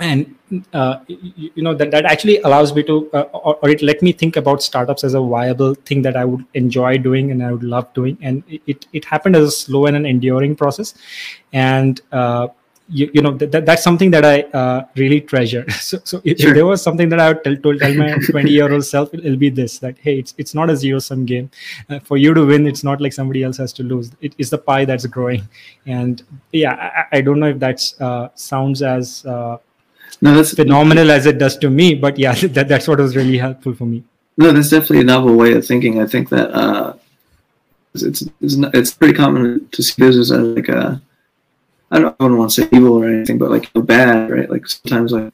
and uh, you, you, know that that actually allows me to uh, or, or, it let me think about startups as a viable thing that i would enjoy doing and i would love doing and it it happened as a slow and an enduring process and uh, you, you know that, that's something that i uh, really treasure [laughs] so, so if, sure. if, there was something that i would tell, tell, tell my [laughs] 20 year old self it'll be this that hey it's, it's not a zero sum game uh, for you to win it's not like somebody else has to lose it is the pie that's growing and yeah i, I don't know if that uh, sounds as no, that's phenomenal as it does to me. But yeah, [laughs] that, that's what was really helpful for me. No, that's definitely a novel way of thinking. I think that uh, it's it's it's pretty common to see business as like a I don't, I don't want to say evil or anything, but like bad, right? Like sometimes like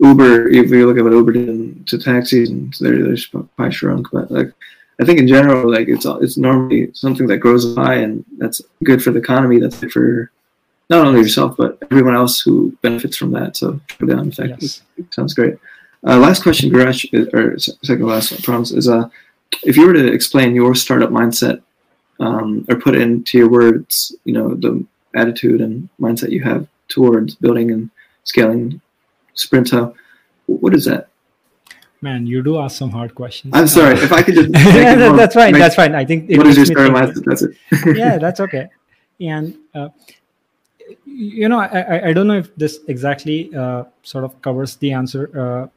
Uber, if you look at what Uber did to taxis, and they're they're probably shrunk, but like I think in general, like it's it's normally something that grows high, and that's good for the economy. That's good for not only yourself but everyone else who benefits from that. So trickle down effect yes. sounds great. Uh, last question, Girish, or second last, I promise, is uh, if you were to explain your startup mindset um, or put into your words, you know, the attitude and mindset you have towards building and scaling Sprinto, what is that? Man, you do ask some hard questions. I'm sorry. if I could just. yeah, [laughs] that's fine. That's fine. I think. It what is your mindset? That's it. yeah, [laughs] that's okay. And uh, you know I, I don't know if this exactly uh, sort of covers the answer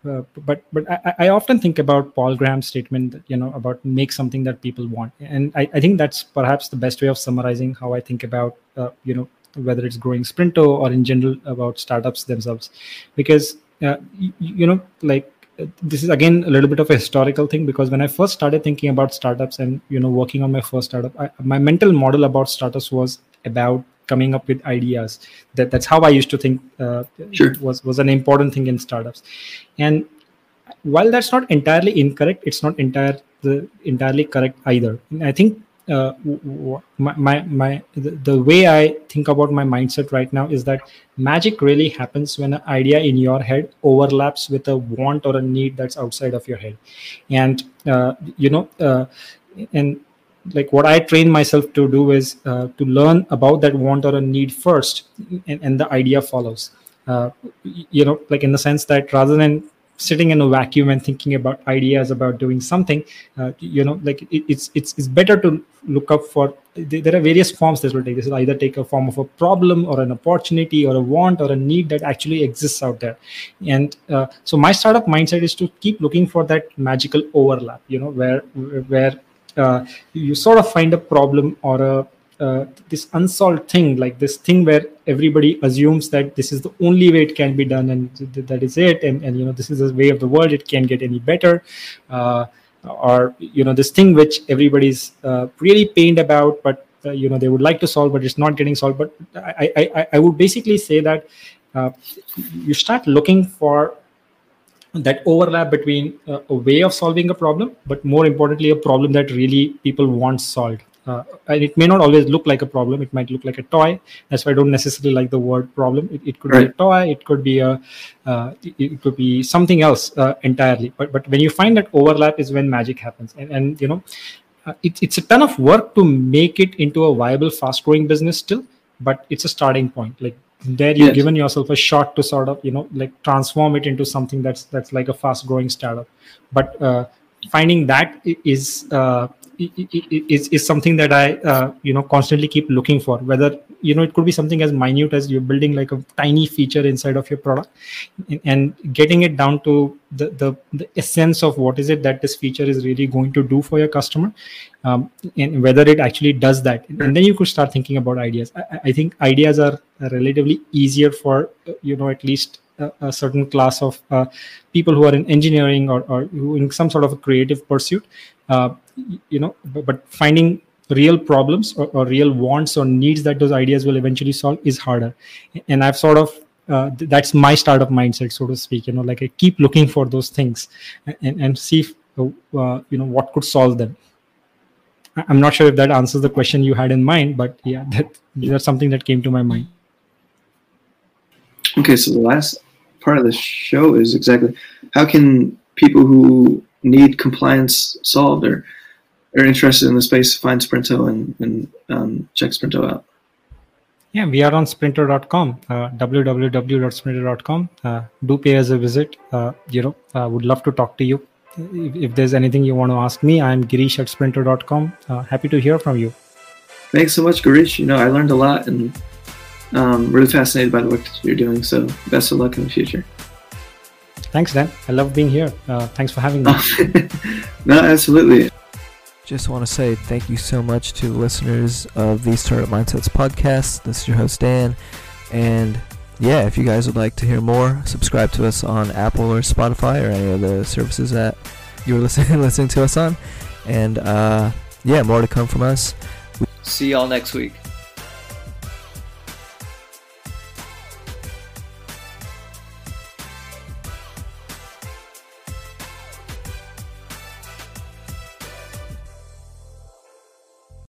uh, uh, but but I, I, often think about paul graham's statement that, you know about make something that people want. And I, I think that's perhaps the best way of summarizing how i think about uh, you know whether it's growing sprinto or in general about startups themselves. Because uh, you, you know like this is again a little bit of a historical thing because when i first started thinking about startups and you know working on my first startup I, my mental model about startups was about coming up with ideas. That that's how i used to think uh, sure. was was an important thing in startups. And while that's not entirely incorrect it's not entire the entirely correct either. And i think uh, my, my, my the, the, way i think about my mindset right now is that magic really happens when an idea in your head overlaps with a want or a need that's outside of your head. And uh, you know uh, and like what i train myself to do is uh, to learn about that want or a need first and, and the idea follows. Uh, you know like in the sense that rather than sitting in a vacuum and thinking about ideas about doing something uh, you know like it, it's it's it's better to look up for there are various forms this will take. This will either take a form of a problem or an opportunity or a want or a need that actually exists out there. And uh, so my startup mindset is to keep looking for that magical overlap you know where where uh, you sort of find a problem or a uh, this unsolved thing like this thing where everybody assumes that this is the only way it can be done and th- that is it and, and you know this is the way of the world it can't get any better. Uh, or you know this thing which everybody's uh, really pained about but uh, you know they would like to solve but it's not getting solved. But i i, I would basically say that uh, you start looking for that overlap between uh, a way of solving a problem but more importantly a problem that really people want solved. Uh, and it may not always look like a problem. It might look like a toy. That's why i don't necessarily like the word problem. It, it could right. be a toy. It could be a uh, it, it, could be something else uh, entirely. But but when you find that overlap is when magic happens. And, and you know uh, it, it's a ton of work to make it into a viable fast growing business still but it's a starting point. Like there you've yes. given yourself a shot to sort of you know like transform it into something that's that's like a fast growing startup but uh, finding that is uh, is, is something that I uh, you know constantly keep looking for. Whether you know it could be something as minute as you're building like a tiny feature inside of your product, and getting it down to the the, the essence of what is it that this feature is really going to do for your customer, um, and whether it actually does that. And then you could start thinking about ideas. I, I think ideas are relatively easier for you know at least a, a certain class of uh, people who are in engineering or, or in some sort of a creative pursuit uh, you know but, but finding real problems or, or, real wants or needs that those ideas will eventually solve is harder. And i've sort of uh, that's my startup mindset so to speak you know like i keep looking for those things and, and see if, uh, you know what could solve them. I'm not sure if that answers the question you had in mind but yeah [laughs] that that's something that came to my mind. Okay so the last part of the show is exactly how can people who need compliance solved or are interested in the space, find Sprinto and, and um, check Sprinto out. Yeah, we are on sprinto.com, uh, www.sprinto.com. Uh, do pay us a visit. Uh, you know, uh, would love to talk to you. If, if, there's anything you want to ask me, I'm Girish at sprinto.com. Uh, happy to hear from you. Thanks so much, Girish. You know, I learned a lot and um, really fascinated by the work that you're doing. So best of luck in the future. Thanks, Dan. I love being here. Uh, thanks for having me. [laughs] no, absolutely. Just want to say thank you so much to the listeners of the Startup Mindsets podcast. This is your host, Dan. And yeah, if you guys would like to hear more, subscribe to us on Apple or Spotify or any of the services that you're [laughs] listening listening to us on. And uh, yeah, more to come from us. See y'all next week.